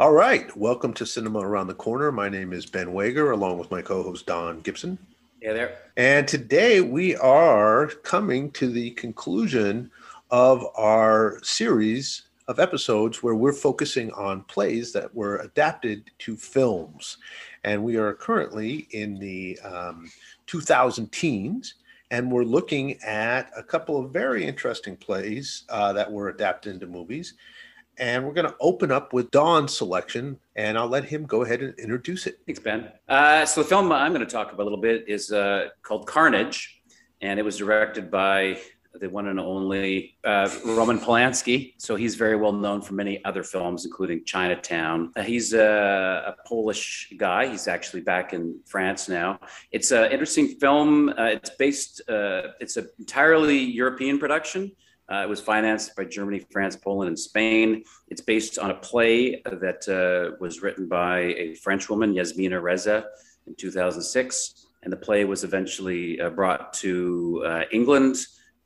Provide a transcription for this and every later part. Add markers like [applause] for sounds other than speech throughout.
All right. Welcome to Cinema Around the Corner. My name is Ben Wager, along with my co host Don Gibson. Yeah, there. And today we are coming to the conclusion of our series of episodes where we're focusing on plays that were adapted to films. And we are currently in the um, 2000 teens, and we're looking at a couple of very interesting plays uh, that were adapted into movies. And we're going to open up with Don's selection, and I'll let him go ahead and introduce it. Thanks, Ben. Uh, so the film I'm going to talk about a little bit is uh, called Carnage, and it was directed by the one and only uh, Roman Polanski. So he's very well known for many other films, including Chinatown. Uh, he's a, a, Polish guy. He's actually back in France now. It's an interesting film. Uh, it's based. Uh, it's an entirely European production. Uh, it was financed by Germany, France, Poland, and Spain. It's based on a play that uh, was written by a French woman, Yasmina Reza, in 2006. And the play was eventually uh, brought to uh, England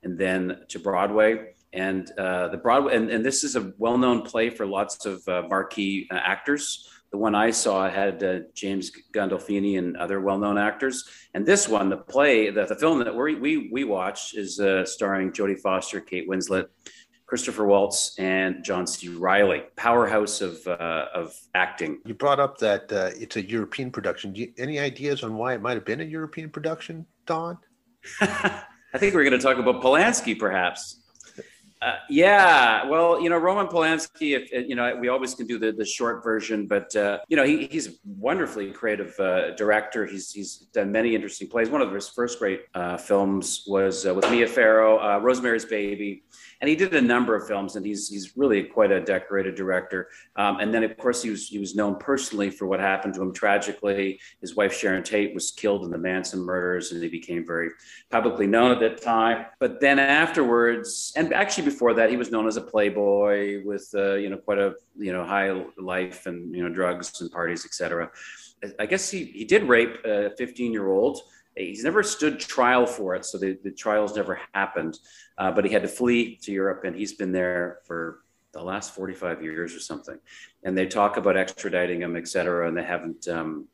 and then to Broadway. And uh, the Broadway, and, and, this is a well-known play for lots of uh, marquee actors. The one I saw had uh, James Gandolfini and other well-known actors. And this one, the play, the, the film that we we, we watched, is uh, starring Jodie Foster, Kate Winslet, Christopher Waltz, and John C. Reilly, powerhouse of uh, of acting. You brought up that uh, it's a European production. You, any ideas on why it might have been a European production, Don? [laughs] I think we're going to talk about Polanski, perhaps. Uh, yeah, well, you know, Roman Polanski. If uh, you know, we always can do the, the short version, but uh, you know, he, he's a wonderfully creative uh, director. He's he's done many interesting plays. One of his first great uh, films was uh, with Mia Farrow, Rosemary's Baby and he did a number of films, and he's he's really quite a decorated director. Um, and then, of course, he was he was known personally for what happened to him tragically. His wife Sharon Tate was killed in the Manson murders, and he became very publicly known at that time. But then afterwards, and actually before that, he was known as a playboy with uh, you know quite a you know high life and you know drugs and parties, etc. I guess he he did rape a 15 year old he's never stood trial for it, so the, the trials never happened. Uh, but he had to flee to Europe, and he's been there for the last 45 years or something. And they talk about extraditing him, et cetera, and they haven't um,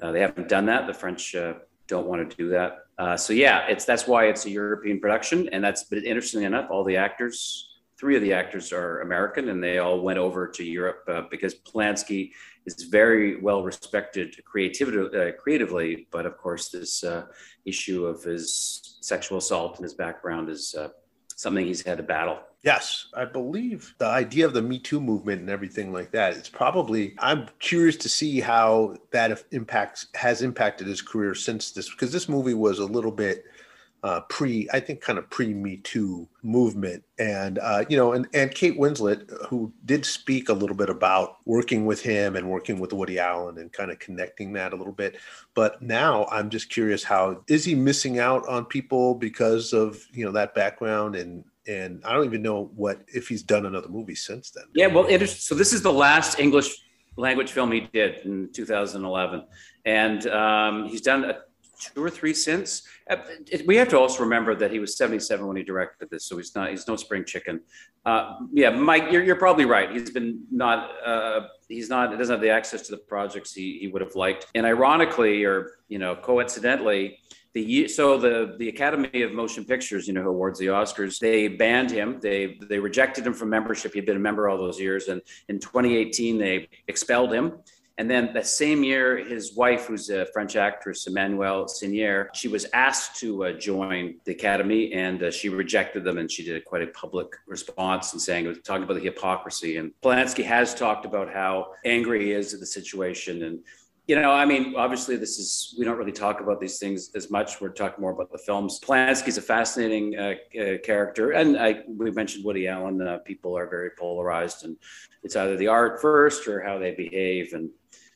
uh, they haven't done that. The French uh, don't want to do that. Uh, so yeah, it's that's why it's a European production, and that's but interestingly enough, all the actors. Three of the actors are American, and they all went over to Europe uh, because Polanski is very well respected uh, creatively, but of course, this uh, issue of his sexual assault and his background is uh, something he's had to battle. Yes, I believe the idea of the Me Too movement and everything like that. It's probably I'm curious to see how that impacts has impacted his career since this because this movie was a little bit uh, pre, I think, kind of pre Me Too movement, and uh, you know, and and Kate Winslet, who did speak a little bit about working with him and working with Woody Allen and kind of connecting that a little bit. But now I'm just curious, how is he missing out on people because of you know that background and and I don't even know what if he's done another movie since then. Yeah, well, it is, so this is the last English language film he did in 2011, and um, he's done a two or three since. Uh, we have to also remember that he was 77 when he directed this, so he's not he's no spring chicken. Uh, yeah, Mike, you're, you're probably right. He's been not uh, he's not doesn't have the access to the projects he, he would have liked. And ironically, or you know, coincidentally. The, so the the Academy of Motion Pictures, you know, who awards the Oscars, they banned him. They they rejected him from membership. He'd been a member all those years, and in 2018 they expelled him and then the same year, his wife, who's a French actress, Emmanuelle Seigner, she was asked to uh, join the Academy and uh, she rejected them. And she did quite a public response and saying, talking about the hypocrisy. And Polanski has talked about how angry he is at the situation. And, you know, I mean, obviously, this is, we don't really talk about these things as much. We're talking more about the films. Polanski's a fascinating uh, uh character. And I, we mentioned Woody Allen. Uh, people are very polarized, and it's either the art first or how they behave. And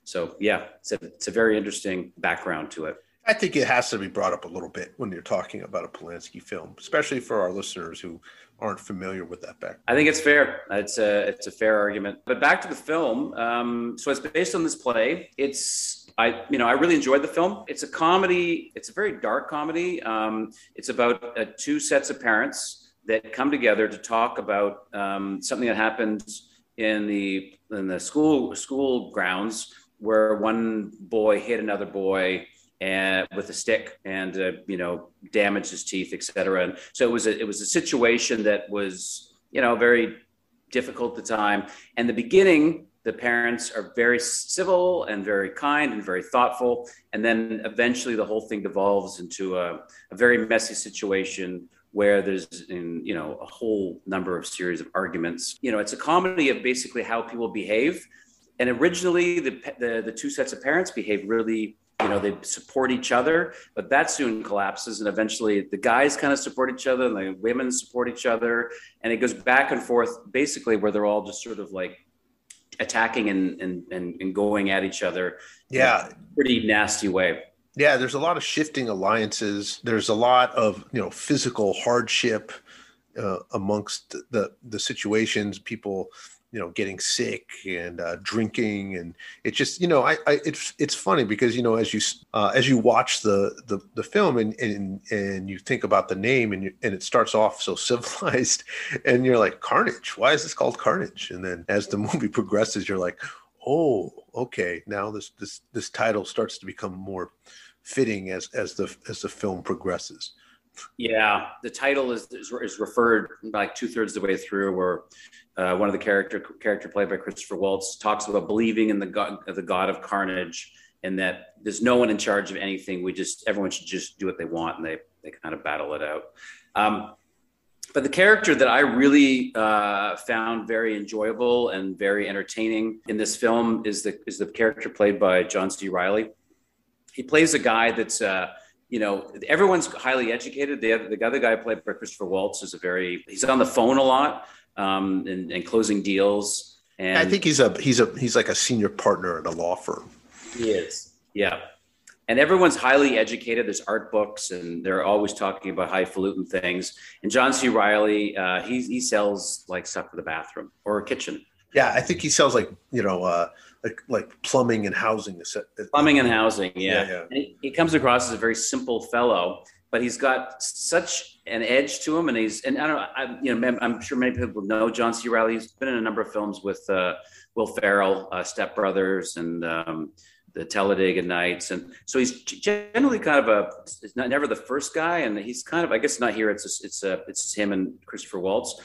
so yeah, it's a, it's a very interesting background to it. I think it has to be brought up a little bit when you're talking about a Polanski film, especially for our listeners who aren't familiar with that background. I think it's fair. It's a it's a fair argument. But back to the film. Um, so it's based on this play. It's I you know I really enjoyed the film. It's a comedy. It's a very dark comedy. Um, it's about uh, two sets of parents that come together to talk about um, something that happened in the in the school school grounds where one boy hit another boy and with a stick and uh, you know damaged his teeth, etc. And so it was a it was a situation that was you know very difficult at the time. And the beginning, the parents are very civil and very kind and very thoughtful, and then eventually the whole thing devolves into a, a very messy situation where there's in you know a whole number of series of arguments. You know, it's a comedy of basically how people behave. And originally, the, the, the two sets of parents behave really you know they support each other but that soon collapses and eventually the guys kind of support each other and the women support each other and it goes back and forth basically where they're all just sort of like attacking and and and, and going at each other yeah. pretty nasty way. Yeah there's a lot of shifting alliances. There's a lot of you know physical hardship uh, amongst the the situations. People you know getting sick and uh, drinking and it just you know I, I it's it's funny because you know as you uh, as you watch the the, the film and, and and you think about the name and you, and it starts off so [laughs] civilized and you're like carnage? Why is this called carnage? And then as the [laughs] movie progresses you're like oh okay. Now this this this title starts to become more fitting as as the as the film progresses yeah, the title is is, is referred like two thirds of the way through, where uh, one of the character character played by Christopher Waltz talks about believing in the god the god of carnage, and that there's no one in charge of anything. We just everyone should just do what they want, and they they kind of battle it out. Um, but the character that I really uh, found very enjoyable and very entertaining in this film is the is the character played by John C. Reilly. He plays a guy that's uh, you know, everyone's highly educated. The other, the other guy played by Christopher Waltz is a very, he's on the phone a lot um, and, and closing deals. And I think he's a, he's a, he's like a senior partner at a law firm. He is. Yeah. And everyone's highly educated. There's art books and they're always talking about highfalutin things. And John C. Reilly, uh, he, he sells like stuff for the bathroom or a kitchen. Yeah. I think he sells like, you know, uh, like like plumbing and housing. Plumbing and housing, yeah. yeah, yeah. And he, he, comes across as a very simple fellow, but he's got such an edge to him, and he's and I don't know, I, you know, I'm sure many people know John C. Reilly. He's been in a number of films with uh, Will Ferrell, uh, Step Brothers, and um, the Talladega Nights, and so he's generally kind of a it's not never the first guy, and he's kind of I guess not here. It's a, it's a, it's him and Christopher Waltz,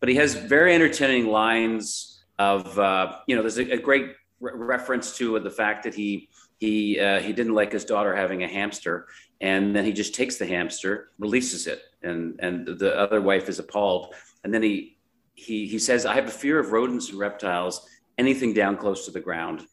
but he has very entertaining lines of uh, you know there's a, a great re- reference to the fact that he he uh, he didn't like his daughter having a hamster, and then he just takes the hamster, releases it, and and the other wife is appalled, and then he he he says, "I have a fear of rodents and reptiles, anything down close to the ground,"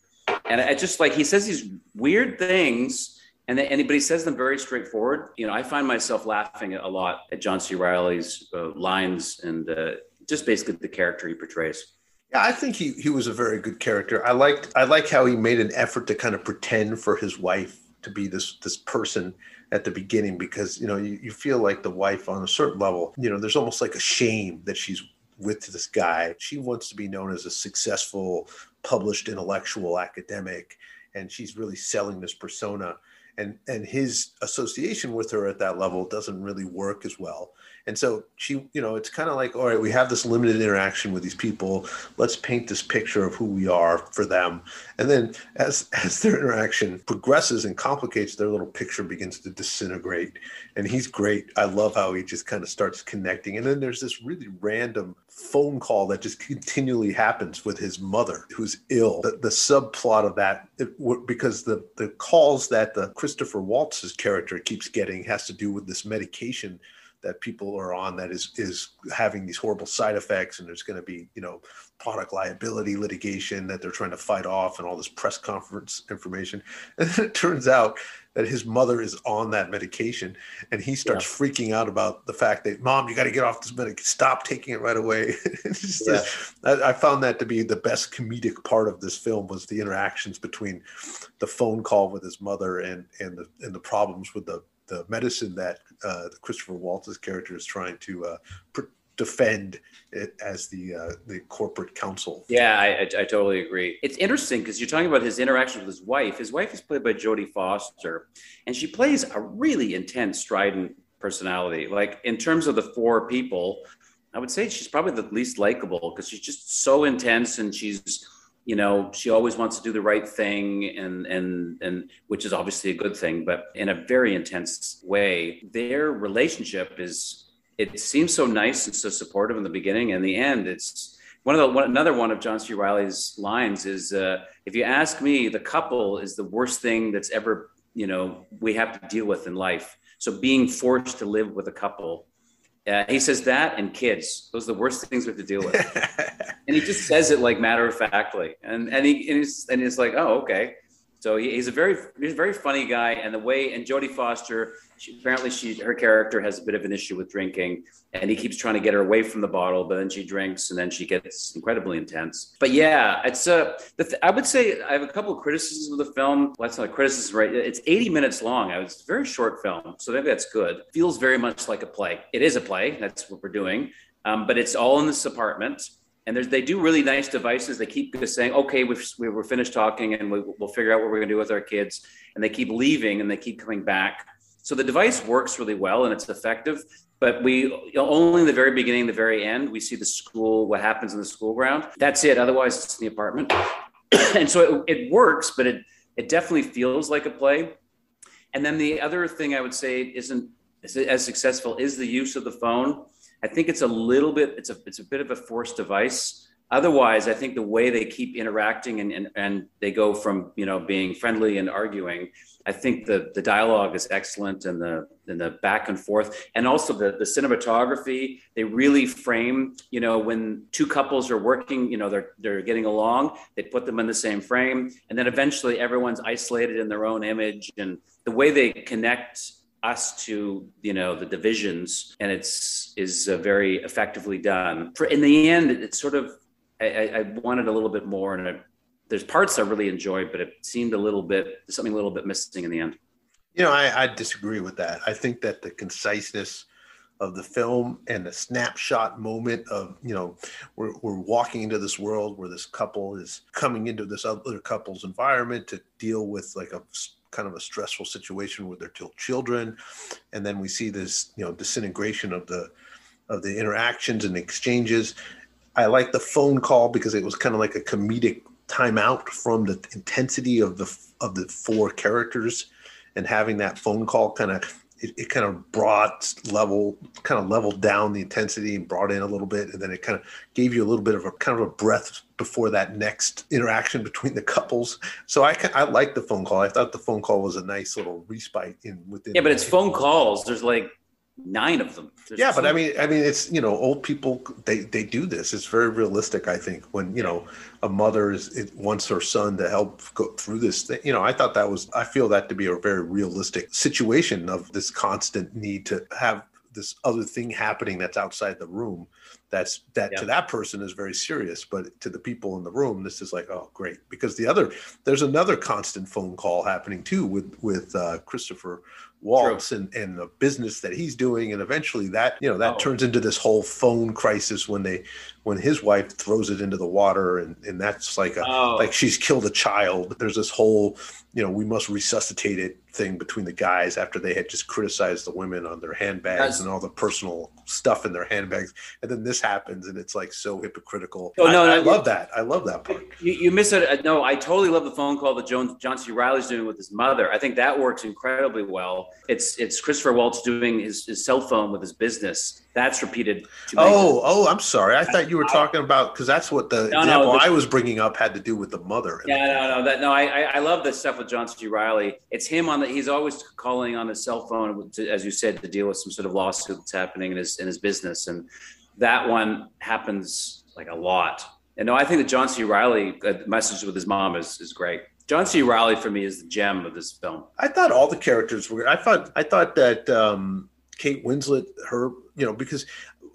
and just like he says these weird things. And anybody says them very straightforward. You know, I find myself laughing a lot at John C. Reilly's uh, lines and uh, just basically the character he portrays. Yeah, I think he he was a very good character. I liked I like how he made an effort to kind of pretend for his wife to be this this person at the beginning because you know you, you feel like the wife on a certain level you know there's almost like a shame that she's with this guy. She wants to be known as a successful published intellectual academic and she's really selling this persona. And and his association with her at that level doesn't really work as well and so she, you know, it's kind of like, all right, we have this limited interaction with these people. Let's paint this picture of who we are for them. And then as [laughs] as their interaction progresses and complicates, their little picture begins to disintegrate. And he's great. I love how he just kind of starts connecting. And then there's this really random phone call that just continually happens with his mother who's ill. The, the subplot of that, it, because the the calls that the Christopher Waltz's character keeps getting has to do with this medication that people are on that is is having these horrible side effects and there's going to be you know product liability litigation that they're trying to fight off and all this press conference information [laughs] and then it turns out that his mother is on that medication and he starts yeah. freaking out about the fact that mom you got to get off this medication stop taking it right away [laughs] yeah. I, I found that to be the best comedic part of this film was the interactions between the phone call with his mother and and the and the problems with the the medicine that uh, Christopher Waltz's character is trying to uh, pr- defend it as the uh, the corporate counsel. Yeah, I, I, I totally agree. It's interesting because you're talking about his interaction with his wife. His wife is played by Jodie Foster, and she plays a really intense, strident personality. Like in terms of the four people, I would say she's probably the least likable because she's just so intense and she's you know she always wants to do the right thing and and and which is obviously a good thing but in a very intense way. Their relationship is it seems so nice and so supportive in the beginning. And the end it's one of the one, another one of john c. Reilly's lines is uh, if you ask me the couple is the worst thing that's ever you know we have to deal with in life. So being forced to live with a couple. Uh, he says that and kids; those are the worst things we have to deal with. [laughs] and he just says it like matter of factly, and and he and he's, and he's like, oh okay. So he, he's a very he's a very funny guy, and the way and Jodie Foster, she, apparently she her character has a bit of an issue with drinking, and he keeps trying to get her away from the bottle, but then she drinks, and then she gets incredibly intense. But yeah, it's a uh, th- I would say I have a couple of criticisms of the film. Well, that's not a criticism, right? It's 80 minutes long. It's a very short film, so maybe that's good. Feels very much like a play. It is a play. That's what we're doing, um, but it's all in this apartment and they do really nice devices. They keep just saying, "Okay, we've, we're finished talking, and we, will figure out what we're going to do with our kids." And they keep leaving, and they keep coming back. So the device works really well, and it's effective. But we only in the very beginning, the very end, we see the school, what happens in the school ground. That's it. Otherwise, it's in the apartment. [clears throat] and so it, it works, but it it definitely feels like a play. And then the other thing I would say isn't as successful is the use of the phone I think it's a little bit it's a it's a bit of a forced device. Otherwise, I think the way they keep interacting and, and, and they go from you know being friendly and arguing, I think the the dialogue is excellent and the and the back and forth and also the the cinematography. They really frame you know when two couples are working, you know they're they're getting along. They put them in the same frame, and then eventually everyone's isolated in their own image. And the way they connect us to you know the divisions and it's is uh, very effectively done. For in the end it's sort of I, I wanted a little bit more and I, there's parts i really enjoyed but it seemed a little bit something a little bit missing in the end. You know i, I disagree with that. I think that the conciseness of the film and the snapshot moment of you know we're, we're walking into this world where this couple is coming into this other couple's environment to deal with like a kind of a stressful situation with their children. And then we see this you know disintegration of the of the interactions and exchanges. I like the phone call because it was kind of like a comedic timeout from the intensity of the of the four characters. And having that phone call kind of it, it, kind of brought level kind of leveled down the intensity and brought in a little bit and then it kind of gave you a little bit of a kind of a breath before that next interaction between the couples. So i i like the phone call. I thought the phone call was a nice little respite in within yeah but it's phone calls. There's like nine of them. There's yeah, but I mean, I mean, it's you know, old people they they do this. It's very realistic. I think when you know a mother is it wants her son to help go through this thing. You know, I thought that was I feel that to be a very realistic situation of this constant need to have this other thing happening that's outside the room that's that yeah. to that person is very serious but to the people in the room this is like oh great because the other there's another constant phone call happening too with with uh, christopher Waltz and, and the business that he's doing. And eventually that, you know, that oh. turns into this whole phone crisis when they, when his wife throws it into the water and, and that's like a, oh. like she's killed a child. There's this whole, you know, we must resuscitate it thing between the guys after they had just criticized the women on their handbags that's, and all the personal stuff in their handbags. And then this happens and it's like so hypocritical. Oh, no, I, no, I love that. I love that part. You, you miss it. No, I totally love the phone call that John, John C. Reilly's doing with his mother. I think that works incredibly well. It's, it's Christopher Waltz doing his, his cell phone with his business that's repeated. oh, oh, I'm sorry. I thought you were talking about because that's what the no, example no, the, I was bringing up had to do with the mother. Yeah, no, no, that no. I I love the stuff with John C. Reilly. It's him on the. He's always calling on his cell phone, to, as you said, to deal with some sort of lawsuit that's happening in his in his business, and that one happens like a lot. And no, I think that John C. Reilly uh, message with his mom is is great. John C. Reilly for me is the gem of this film. I thought all the characters were. I thought I thought that um, Kate Winslet, her you know, because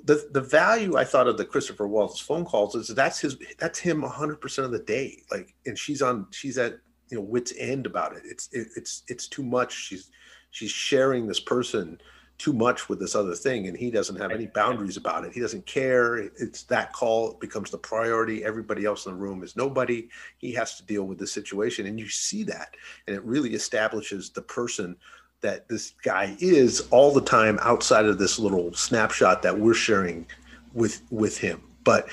the the value I thought of the Christopher Waltz phone calls is that's his that's him 100 percent of the day. Like, and she's on she's at you know wit's end about it. It's it, it's it's too much. She's she's sharing this person too much with this other thing and he doesn't have any boundaries about it he doesn't care it's that call becomes the priority everybody else in the room is nobody he has to deal with the situation and you see that and it really establishes the person that this guy is all the time outside of this little snapshot that we're sharing with with him. But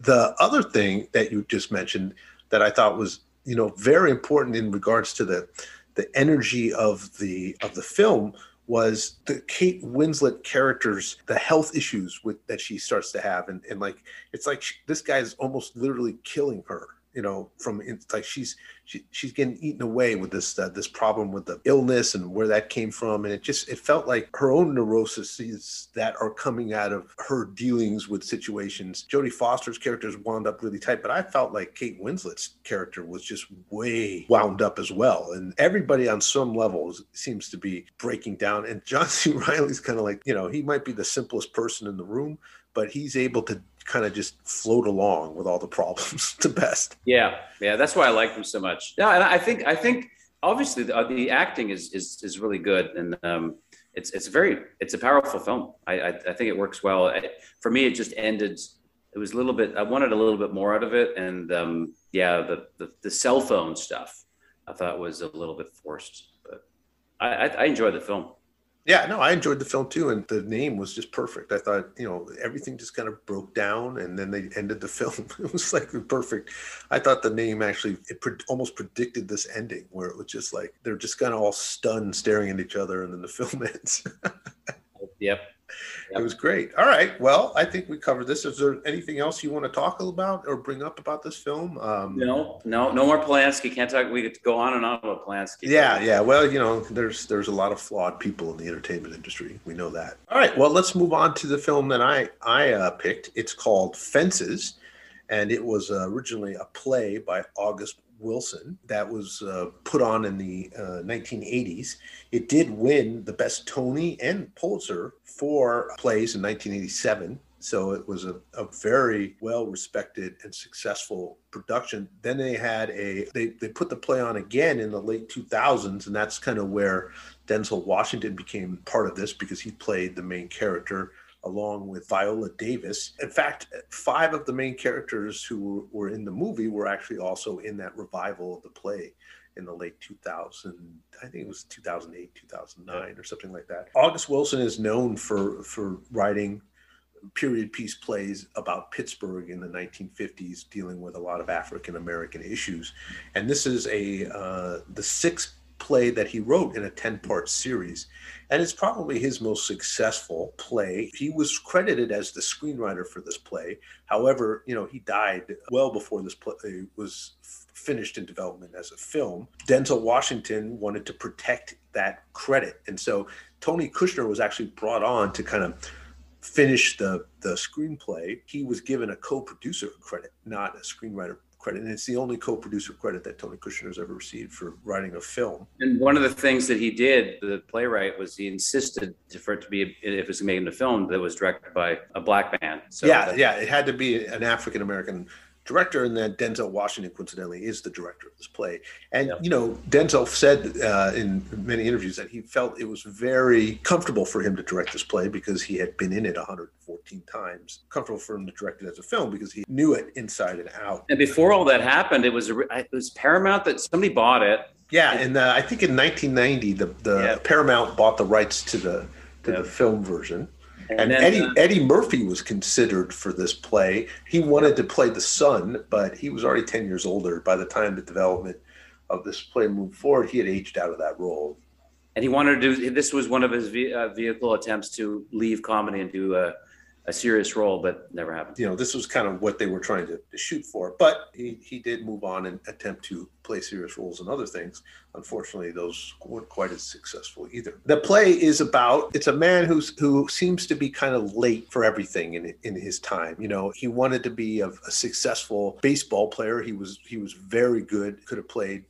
the other thing that you just mentioned, that I thought was you know very important in regards to the the energy of the of the film was the Kate Winslet characters, the health issues with that she starts to have, and and like it's like she, this is almost literally killing her you know from it's like she's she, she's getting eaten away with this uh, this problem with the illness and where that came from. And it just it felt like her own neuroses that are coming out of her dealings with situations. Jodie foster's characters wound up really tight but i felt like kate winslet's character was just way wound up as well. And everybody on some levels seems to be breaking down. And john c. [laughs] Reilly's kind of like you know he might be the simplest person in the room but he's able to kind of just float along with all the problems [laughs] the best. Yeah, yeah, that's why I like him so much. Yeah, and I think I think obviously the, uh, the acting is is is really good, and um, it's it's very it's a powerful film. I I, I think it works well. I, for me, it just ended. It was a little bit. I wanted a little bit more out of it, and um, yeah, the, the the cell phone stuff I thought was a little bit forced, but I, I, I enjoyed the film. Yeah, no, I enjoyed the film too, and the name was just perfect. I thought, you know, everything just kind of broke down, and then they ended the [laughs] film. It was like perfect. I thought the name actually it pre- almost predicted this ending, where it was just like they're just kind of all stunned, staring at each other, and then the [laughs] film ends. [laughs] yep. Yep. It was great. All right. Well, I think we covered this. Is there anything else you want to talk about or bring up about this film? Um, no, no, no more Polanski. Can't talk. We could go on and on about Polanski. Yeah, yeah. Well, you know, there's there's a lot of flawed people in the entertainment industry. We know that. All right. Well, let's move on to the film that I I uh, picked. It's called Fences, and it was uh, originally a play by August Wilson that was uh, put on in the uh, 1980s. It did win the best Tony and Pulitzer for plays in 1987. So it was a, a very well respected and successful production. Then they had a they, they put the play on again in the late 2000s, and that's kind of where Denzel Washington became part of this because he played the main character along with Viola Davis. In fact, five of the main characters who were in the movie were actually also in that revival of the play in the late 2000 i think it was 2008 2009 or something like that. August wilson is known for for writing period piece plays about pittsburgh in the 1950s dealing with a lot of african american issues. And this is a uh, the sixth play that he wrote in a 10 part series. And it's probably his most successful play. He was credited as the screenwriter for this play. However, you know, he died well before this play uh, was finished in development as a film. Denzel Washington wanted to protect that credit. And so Tony Kushner was actually brought on to kind of finish the the screenplay. He was given a co-producer credit, not a screenwriter credit, and it's the only co-producer credit that Tony Kushner has ever received for writing a film. And one of the things that he did, the playwright, was he insisted for it to be, if it was made in a film, that was directed by a black man. So yeah, yeah, it had to be an African American director, and then Denzel Washington, coincidentally, is the director of this play. And you know, Denzel said uh, in many interviews that he felt it was very comfortable for him to direct this play because he had been in it 114 times. Comfortable for him to direct it as a film because he knew it inside and out. And before all that happened, it was it was Paramount that somebody bought it. Yeah, and uh, I think in 1990, the the yeah. Paramount bought the rights to the to yeah. the film version and, and then, Eddie uh, Eddie Murphy was considered for this play. He wanted to play the son, but he was already ten years older by the time the development of this play moved forward. He had aged out of that role. And he wanted to do. This was one of his uh, vehicle attempts to leave comedy and do a a serious role, but never happened. You know, this was kind of what they were trying to, to, shoot for. But he, he did move on and attempt to play serious roles in other things. Unfortunately, those weren't quite as successful either. The play is about it's a man who's who seems to be kind of late for everything in in his time. You know, he wanted to be a, a successful baseball player. He was he was very good. Could have played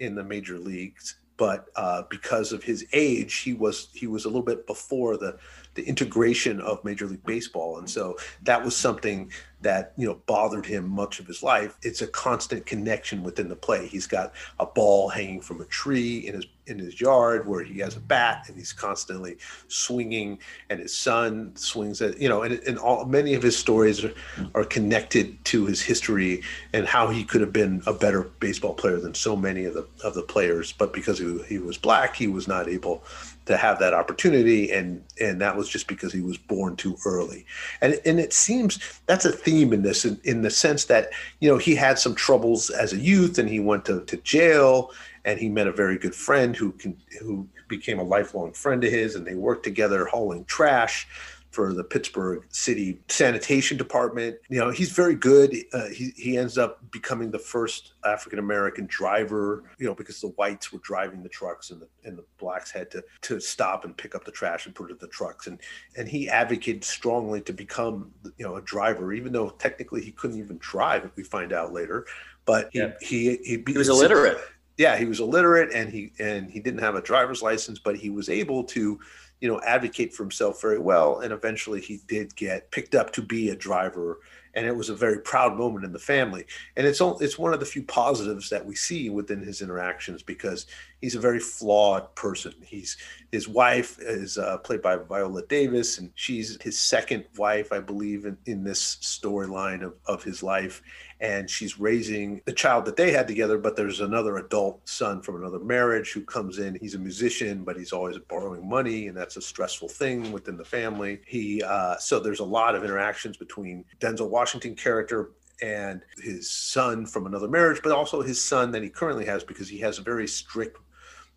in the major leagues but uh, because of his age, he was he was a little bit before the the integration of Major League Baseball, and so that was something that you know bothered him much of his life. It's a constant connection within the play. He's got a ball hanging from a tree in his in his yard where he has a bat and he's constantly swinging, and his son swings at you know, and, and all many of his stories are, are connected to his history and how he could have been a better baseball player than so many of the of the players, but because he, he was black, he was not able to have that opportunity and and that was just because he was born too early. And and it seems that's a theme in this in, in the sense that you know he had some troubles as a youth and he went to, to jail and he met a very good friend who can who became a lifelong friend of his and they worked together hauling trash for the Pittsburgh City Sanitation Department. You know, he's very good. Uh, he, he ends up becoming the first African American driver, you know, because the whites were driving the trucks and the, and the blacks had to, to stop and pick up the trash and put it in the trucks. And, and he advocated strongly to become, you know, a driver, even though technically he couldn't even drive, if we find out later. But he, yeah. he, he, he was illiterate. Yeah, he was illiterate and he and he didn't have a driver's license, but he was able to you know, advocate for himself very well. And eventually he did get picked up to be a driver. And it was a very proud moment in the family. And it's, it's one of the few positives that we see within his interactions because he's a very flawed person. He's his wife is uh, played by Viola Davis, and she's his second wife, I believe, in, in this storyline of, of his life and she's raising the child that they had together but there's another adult son from another marriage who comes in. He's a musician but he's always borrowing money and that's a stressful thing within the family. He uh, so there's a lot of interactions between denzel washington character and his son from another marriage but also his son that he currently has because he has a very strict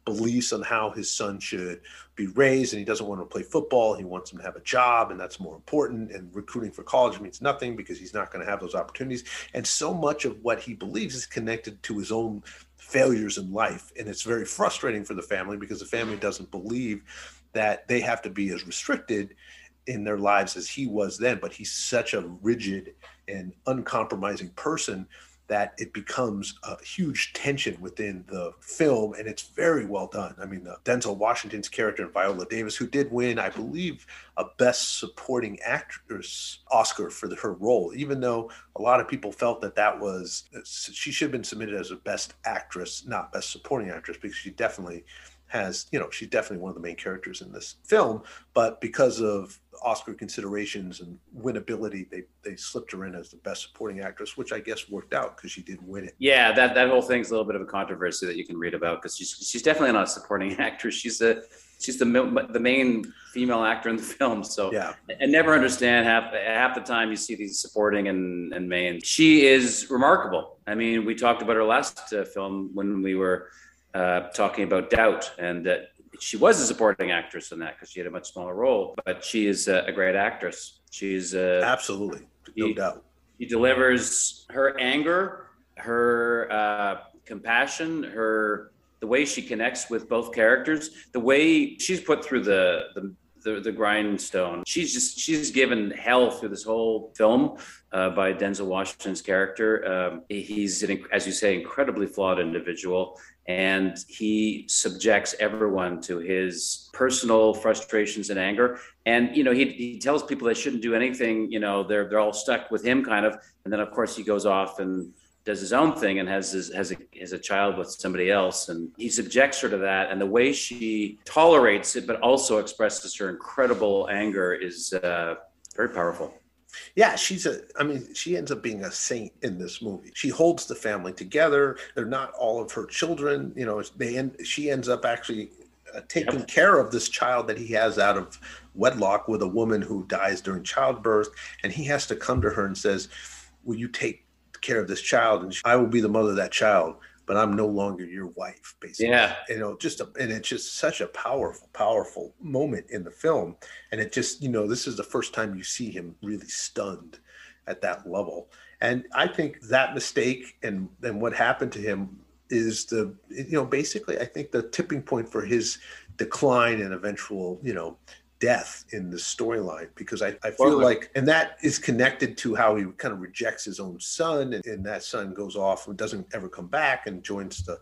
beliefs on how his son should be raised and he doesn't want to play football he wants him to have a job and that's more important and recruiting for college means nothing because he's not going to have those opportunities. And so much of what he believes is connected to his own failures in life and it's very frustrating for the family because the family doesn't believe that they have to be as restricted in their lives as he was then but he's such a rigid and uncompromising person that it becomes a huge tension within the film, and it's very well done. I mean, Denzel Washington's character and Viola Davis, who did win, I believe, a Best Supporting Actress Oscar for the, her role, even though a lot of people felt that that was she should have been submitted as a Best Actress, not Best Supporting Actress, because she definitely has, you know, she's definitely one of the main characters in this film, but because of Oscar considerations and winnability, they they slipped her in as the best supporting actress, which I guess worked out because she did win it. Yeah, that that whole thing's a little bit of a controversy that you can read about because she's she's definitely not a supporting [laughs] actress. She's a she's the the main female actor in the film. So yeah, I never understand half half the time you see these supporting and and main. She is remarkable. I mean, we talked about her last uh, film when we were uh, talking about doubt and that she was a supporting actress in that because she had a much smaller role, but she is a, a great actress. She's uh, absolutely no she, doubt. She delivers her anger, her uh, compassion, her the way she connects with both characters, the way she's put through the the the, the grindstone. She's just she's given hell through this whole film uh, by Denzel Washington's character. Um, he's an, as you say, incredibly flawed individual, and he subjects everyone to his personal frustrations and anger. And you know, he he tells people they shouldn't do anything. You know, they're they're all stuck with him, kind of. And then of course he goes off and does his own thing and has his, has a has a child with somebody else, and he subjects her to that. And the way she tolerates it, but also expresses her incredible anger, is uh, very powerful. Yeah, she's a. I mean, she ends up being a saint in this movie. She holds the family together. They're not all of her children. You know, they end. She ends up actually uh, taking yep. care of this child that he has out of wedlock with a woman who dies during childbirth, and he has to come to her and says, "Will you take care of this child and I will be the mother of that child, but I'm no longer your wife, basically. Yeah. You know, just a, and it's just such a powerful, powerful moment in the film. And it just, you know, this is the first time you see him really stunned at that level. And I think that mistake and and what happened to him is the you know basically I think the tipping point for his decline and eventual you know death in the storyline because I, I feel well, like and that is connected to how he kind of rejects his own son and, and, that son goes off and doesn't ever come back and joins the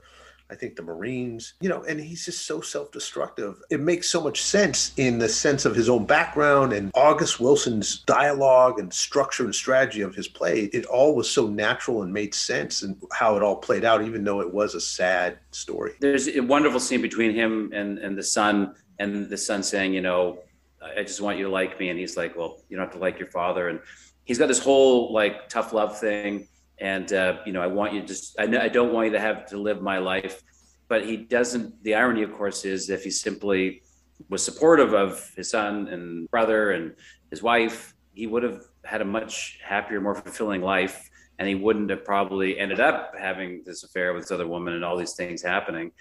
I think the Marines, you know, and he's just so self-destructive. It makes so much sense in the sense of his own background and August Wilson's dialogue and structure and strategy of his play. It all was so natural and made sense and how it all played out, even though it was a sad story. There's a wonderful scene between him and, and the son and the son saying, you know, I just want you to like me. And he's like, well, you don't have to like your father. And he's got this whole like tough love thing. And, uh, you know, I want you to just, I, I don't want you to have to live my life. But he doesn't, the irony, of course, is if he simply was supportive of his son and brother and his wife, he would have had a much happier, more fulfilling life. And he wouldn't have probably ended up having this affair with this other woman and all these things happening.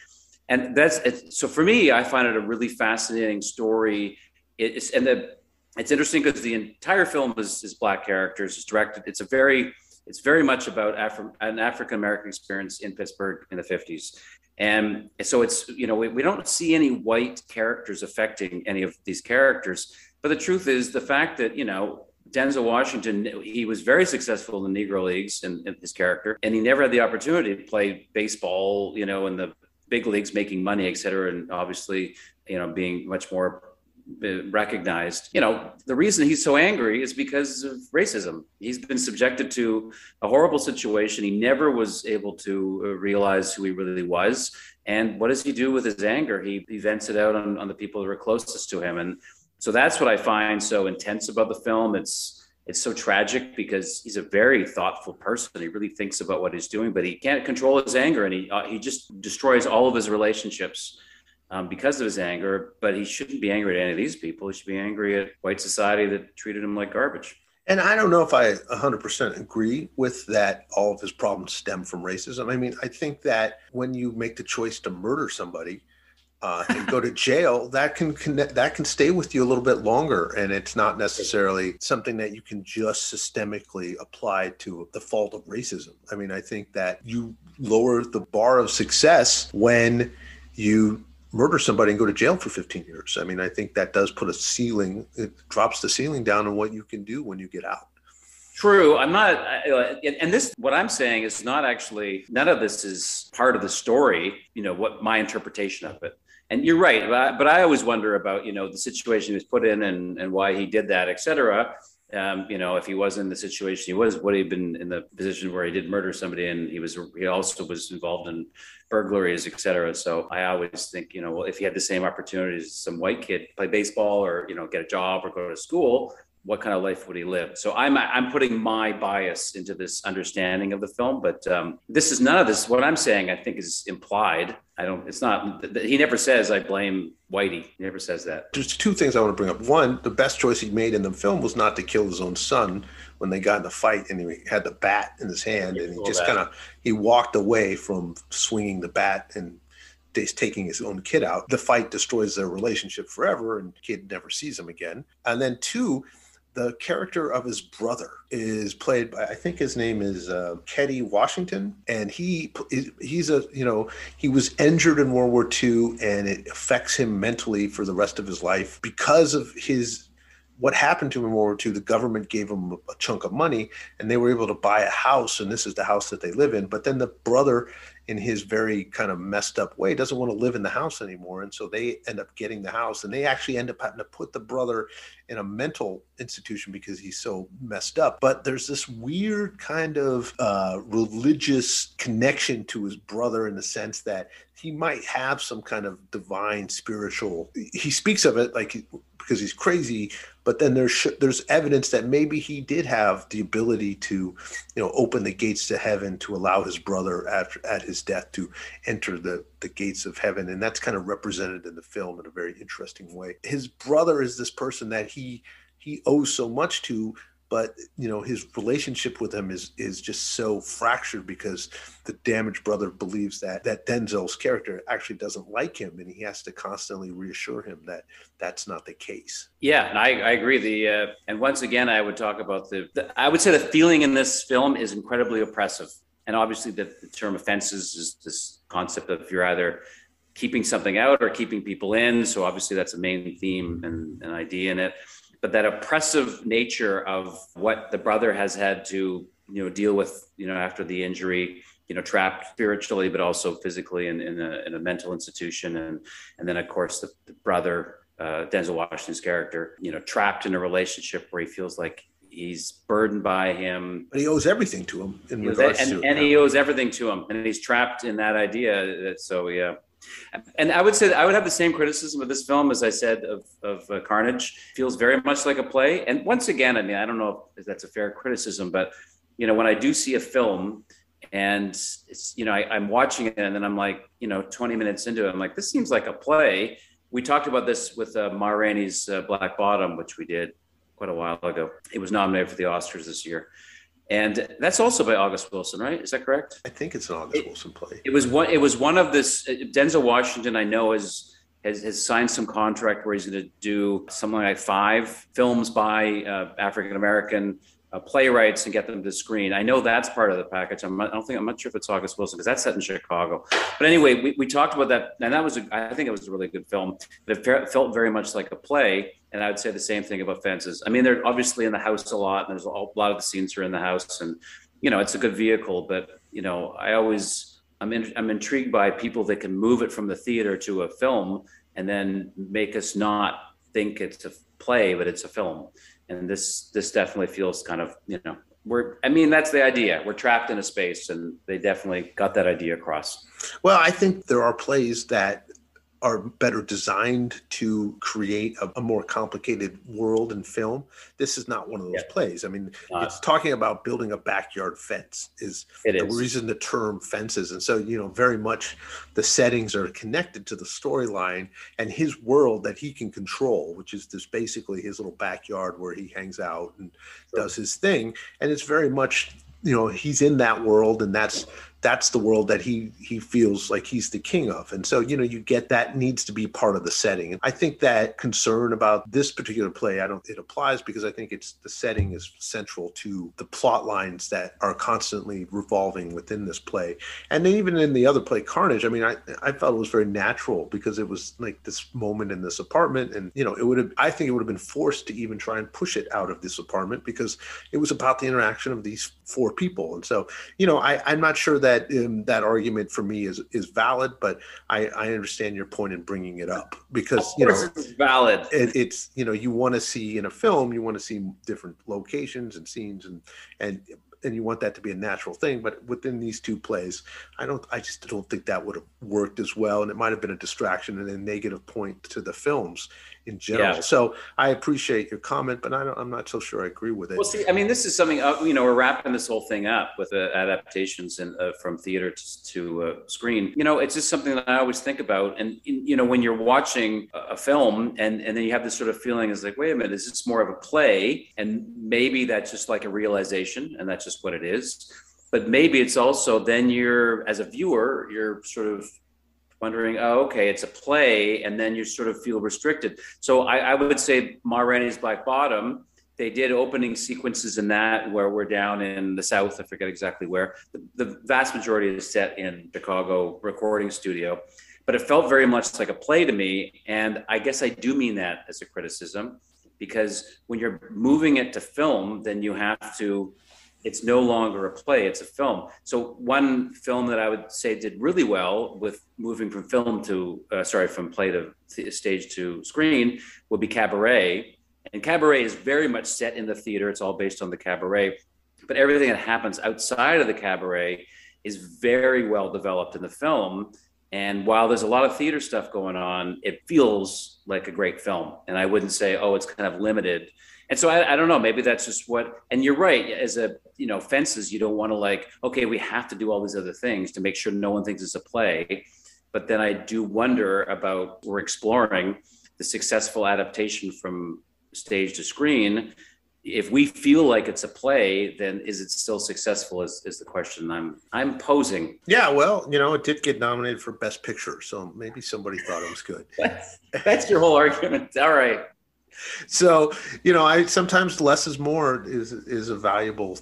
And that's so for me, I find it a really fascinating story. It's and the it's interesting because the entire film is, is black characters. It's directed. It's a very it's very much about Afri- an African American experience in Pittsburgh in the 50s. And so it's, you know, we, we don't see any white characters affecting any of these characters. But the truth is the fact that, you know, Denzel Washington, he was very successful in the Negro Leagues and his character, and he never had the opportunity to play baseball, you know, in the big leagues, making money, et cetera. And obviously, you know, being much more recognized. You know, the reason he's so angry is because of racism. He's been subjected to a horrible situation. He never was able to uh, realize who he really was. And what does he do with his anger? He, he vents it out on, on the people that are closest to him. And so that's what I find so intense about the film. It's it's so tragic because he's a very thoughtful person. He really thinks about what he's doing, but he can't control his anger, and he uh, he just destroys all of his relationships um, because of his anger. But he shouldn't be angry at any of these people. He should be angry at white society that treated him like garbage. And I don't know if I 100% agree with that. All of his problems stem from racism. I mean, I think that when you make the choice to murder somebody, uh, and go to jail, that can connect, that can stay with you a little bit longer, and it's not necessarily something that you can just systemically apply to the fault of racism. I mean, I think that you lower the bar of success when you murder somebody and go to jail for 15 years. I mean, I think that does put a ceiling, it drops the ceiling down on what you can do when you get out. True. I'm not, and this, what I'm saying is not actually, none of this is part of the story, you know, what my interpretation of it. And you're right. But I, but I always wonder about, you know, the situation he was put in and, and why he did that, et cetera. Um, you know, if he was in the situation he was, would he have been in the position where he did murder somebody and he was, he also was involved in burglaries, et cetera. So I always think, you know, well, if he had the same opportunities as some white kid, play baseball or, you know, get a job or go to school, what kind of life would he live? So I'm I'm putting my bias into this understanding of the film, but um, this is none of this. What I'm saying, I think, is implied. I don't. It's not. He never says I blame Whitey. He never says that. There's two things I want to bring up. One, the best choice he made in the film was not to kill his own son when they got in the fight, and he had the bat in his hand, and he just kind of he walked away from swinging the bat and taking his own kid out. The fight destroys their relationship forever, and kid never sees him again. And then two the character of his brother is played by I think his name is uh, Washington, and he he's a you know he was injured in World War II, and it affects him mentally for the rest of his life because of his what happened to him in World War II. The government gave him a chunk of money, and they were able to buy a house, and this is the house that they live in. But then the brother in his very kind of messed up way doesn't want to live in the house anymore and so they end up getting the house and they actually end up having to put the brother in a mental institution because he's so messed up. But there's this weird kind of uh, religious connection to his brother in the sense that he might have some kind of divine spiritual he speaks of it like because he's crazy but then there's there's evidence that maybe he did have the ability to you know open the gates to heaven to allow his brother after at his death to enter the the gates of heaven and that's kind of represented in the film in a very interesting way his brother is this person that he he owes so much to but you know his relationship with him is is just so fractured because the damaged brother believes that that Denzel's character actually doesn't like him and he has to constantly reassure him that that's not the case. Yeah, and I, I agree. The uh, and once again, I would talk about the, the, I would say the feeling in this film is incredibly oppressive, and obviously the, the term offenses is this concept of you're either keeping something out or keeping people in. So obviously that's a main theme and an idea in it but that oppressive nature of what the brother has had to you know deal with you know after the injury you know trapped spiritually but also physically in, in, a, in a mental institution and and then of course the, the brother uh, denzel washington's character you know trapped in a relationship where he feels like he's burdened by him but he owes everything to him in regards and, to and he owes everything to him and he's trapped in that idea that so yeah and I would say I would have the same criticism of this film as I said of, of uh, Carnage. Feels very much like a play. And once again, I mean, I don't know if that's a fair criticism, but you know, when I do see a film and it's, you know, I, am watching it and then I'm like, you know, 20 minutes into it, I'm like, this seems like a play we talked about this with uh, Ma Rainey's uh, Black Bottom, which we did quite a while ago. It was nominated for the Oscars this year. And that's also by August Wilson, right? Is that correct? I think it's an August it, Wilson play. It was one. It was one of this. Denzel Washington, I know, has has, has signed some contract where he's going to do something like five films by uh, African American uh, playwrights and get them to screen. I know that's part of the package. I'm I don't think I'm not sure if it's August Wilson because that's set in Chicago. But anyway, we, we talked about that, and that was a, I think it was a really good film. But it felt very much like a play, and I would say the same thing about Fences. I mean, they're obviously in the house a lot, and there's a lot of the scenes are in the house, and you know, it's a good vehicle. But you know, I always I'm in, I'm intrigued by people that can move it from the theater to a film and then make us not think it's a play, but it's a film and this this definitely feels kind of you know we're i mean that's the idea. We're trapped in a space and they definitely got that idea across. Well i think there are plays that are better designed to create a, a, more complicated world in film. This is not one of those yeah. plays. I mean, uh, it's talking about building a backyard fence is the is. reason the term fences. And so, you know, very much the settings are connected to the storyline and his world that he can control, which is this basically his little backyard where he hangs out and sure. does his thing. And it's very much you know he's in that world and that's that's the world that he he feels like he's the king of. And so you know you get that needs to be part of the setting. And i think that concern about this particular play i don't it applies because i think it's the setting is central to the plot lines that are constantly revolving within this play. And then even in the other play carnage i mean i i felt it was very natural because it was like this moment in this apartment. And you know it would have i think it would have been forced to even try and push it out of this apartment because it was about the interaction of these four people. And so you know i i'm not sure that that um, that argument for me is is valid, but I, I understand your point in bringing it up because you know it's valid. It, it's you know you want to see in a film you want to see different locations and scenes and and and you want that to be a natural thing. But within these two plays, I don't I just don't think that would have worked as well, and it might have been a distraction and a negative point to the films in general. Yeah. So I appreciate your comment, but I am not so sure I agree with it. Well, see, I mean, this is something uh, you know we're wrapping this whole thing up with uh, adaptations and uh, from theater to, to uh, screen. You know, it's just something that I always think about. And you know, when you're watching a film and and then you have this sort of feeling, is like, wait a minute, is this more of a play? And maybe that's just like a realization, and that's just what it is. But maybe it's also then you're as a viewer, you're sort of wondering, oh, okay, it's a play, and then you sort of feel restricted. So I, I would say Ma Rainey's Black Bottom, they did opening sequences in that where we're down in the south, I forget exactly where. The, the vast majority is set in Chicago recording studio, but it felt very much like a play to me. And I guess I do mean that as a criticism because when you're moving it to film, then you have to it's no longer a play it's a film. So one film that i would say did really well with moving from film to uh, sorry from play to stage to screen would be cabaret. And cabaret is very much set in the theater it's all based on the cabaret. But everything that happens outside of the cabaret is very well developed in the film. And while there's a lot of theater stuff going on it feels like a great film. And i wouldn't say oh it's kind of limited and so I, I, don't know maybe that's just what and you're right as a you know fences you don't want to like okay we have to do all these other things to make sure no one thinks it's a play. But then i do wonder about we're exploring the successful adaptation from stage to screen. If we feel like it's a play then is it still successful is, is the question i'm i'm posing. Yeah well you know it did get nominated for best picture so maybe somebody thought it was good. [laughs] That's, that's your whole argument. All right so you know i sometimes less is more is is a valuable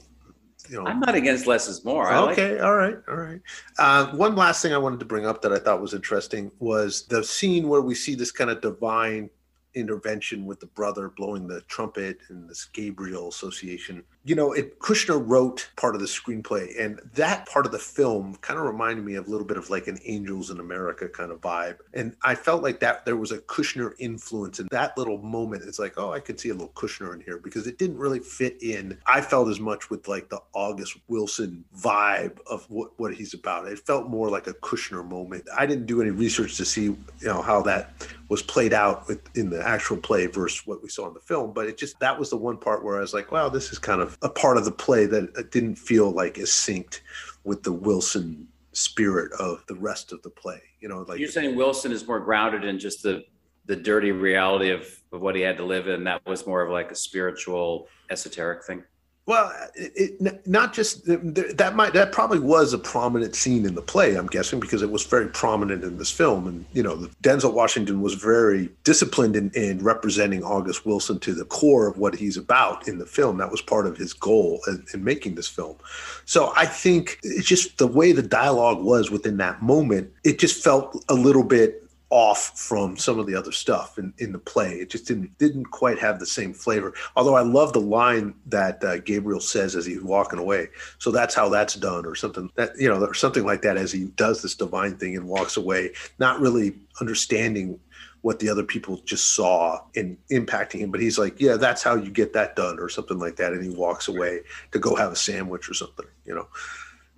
you know. I'm not against less is more. I okay like all right all right. Uh, one last thing i wanted to bring up that i thought was interesting was the scene where we see this kind of divine intervention with the brother blowing the trumpet and this gabriel association you know, it, Kushner wrote part of the screenplay, and that part of the film kind of reminded me of a little bit of like an Angels in America kind of vibe. And I felt like that there was a Kushner influence in that little moment. It's like, oh, I could see a little Kushner in here because it didn't really fit in. I felt as much with like the August Wilson vibe of what, what he's about. It felt more like a Kushner moment. I didn't do any research to see, you know, how that was played out with, in the actual play versus what we saw in the film, but it just that was the one part where I was like, wow, this is kind of a part of the play that didn't feel like is synced with the Wilson spirit of the rest of the play. You know, like you're saying Wilson is more grounded in just the the dirty reality of, of what he had to live in. That was more of like a spiritual, esoteric thing. Well, it, it, not just that might that probably was a prominent scene in the play. I'm guessing because it was very prominent in this film, and you know, Denzel Washington was very disciplined in, in representing August Wilson to the core of what he's about in the film. That was part of his goal in, in making this film. So I think it's just the way the dialogue was within that moment. It just felt a little bit off from some of the other stuff in, in the play. It just didn't didn't quite have the same flavor. Although I love the line that uh, Gabriel says as he's walking away. So that's how that's done, or something that you know, or something like that as he does this divine thing and walks away, not really understanding what the other people just saw in impacting him. But he's like, yeah, that's how you get that done, or something like that, and he walks away to go have a sandwich or something. You know,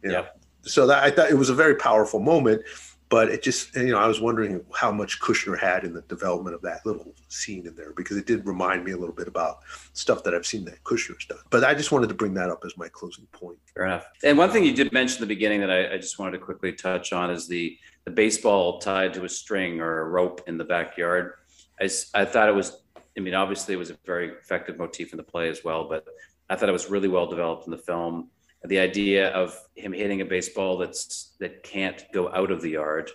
yeah. So that I thought it was a very powerful moment but it just you know i was wondering how much kushner had in the development of that little scene in there because it did remind me a little bit about stuff that i've seen that kushner's done. But i just wanted to bring that up as my closing point. Fair enough. And one thing you did mention in the beginning that I, I just wanted to quickly touch on is the the baseball tied to a string or a rope in the backyard. I, I thought it was i mean obviously it was a very effective motif in the play as well but i thought it was really well developed in the film the idea of him hitting a baseball that's that can't go out of the yard.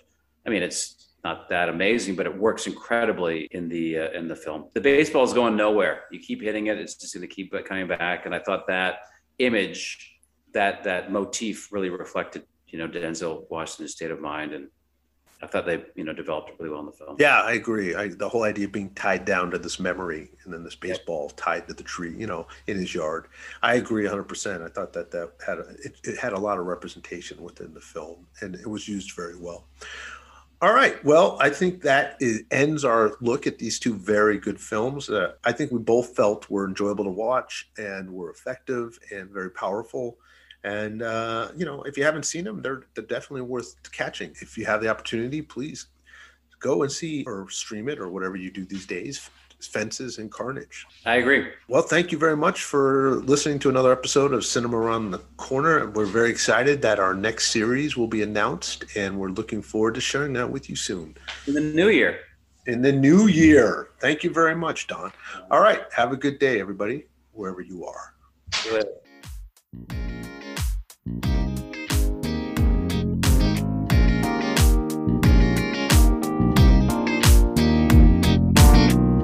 I mean, it's not that amazing, but it works incredibly in the uh, in the film. The baseball is going nowhere. You keep hitting it; it's just going to keep coming back. And I thought that image, that that motif, really reflected, you know, Denzel Washington's state of mind and I thought they, you know, developed really well in the film. Yeah, I agree. I, the whole idea of being tied down to this memory and then this baseball yep. tied to the tree, you know, in his yard. I agree 100%. I thought that that had a, it, it had a lot of representation within the film and it was used very well. All right. Well, I think that is, ends our look at these two very good films. Uh, I think we both felt were enjoyable to watch and were effective and very powerful. And uh, you know, if you haven't seen them, they're they're definitely worth catching. If you have the opportunity, please go and see or stream it or whatever you do these days. Fences and Carnage. I agree. Well, thank you very much for listening to another episode of Cinema Around the Corner. We're very excited that our next series will be announced, and we're looking forward to sharing that with you soon. In the new year. In the new year. Thank you very much, Don. All right. Have a good day, everybody, wherever you are.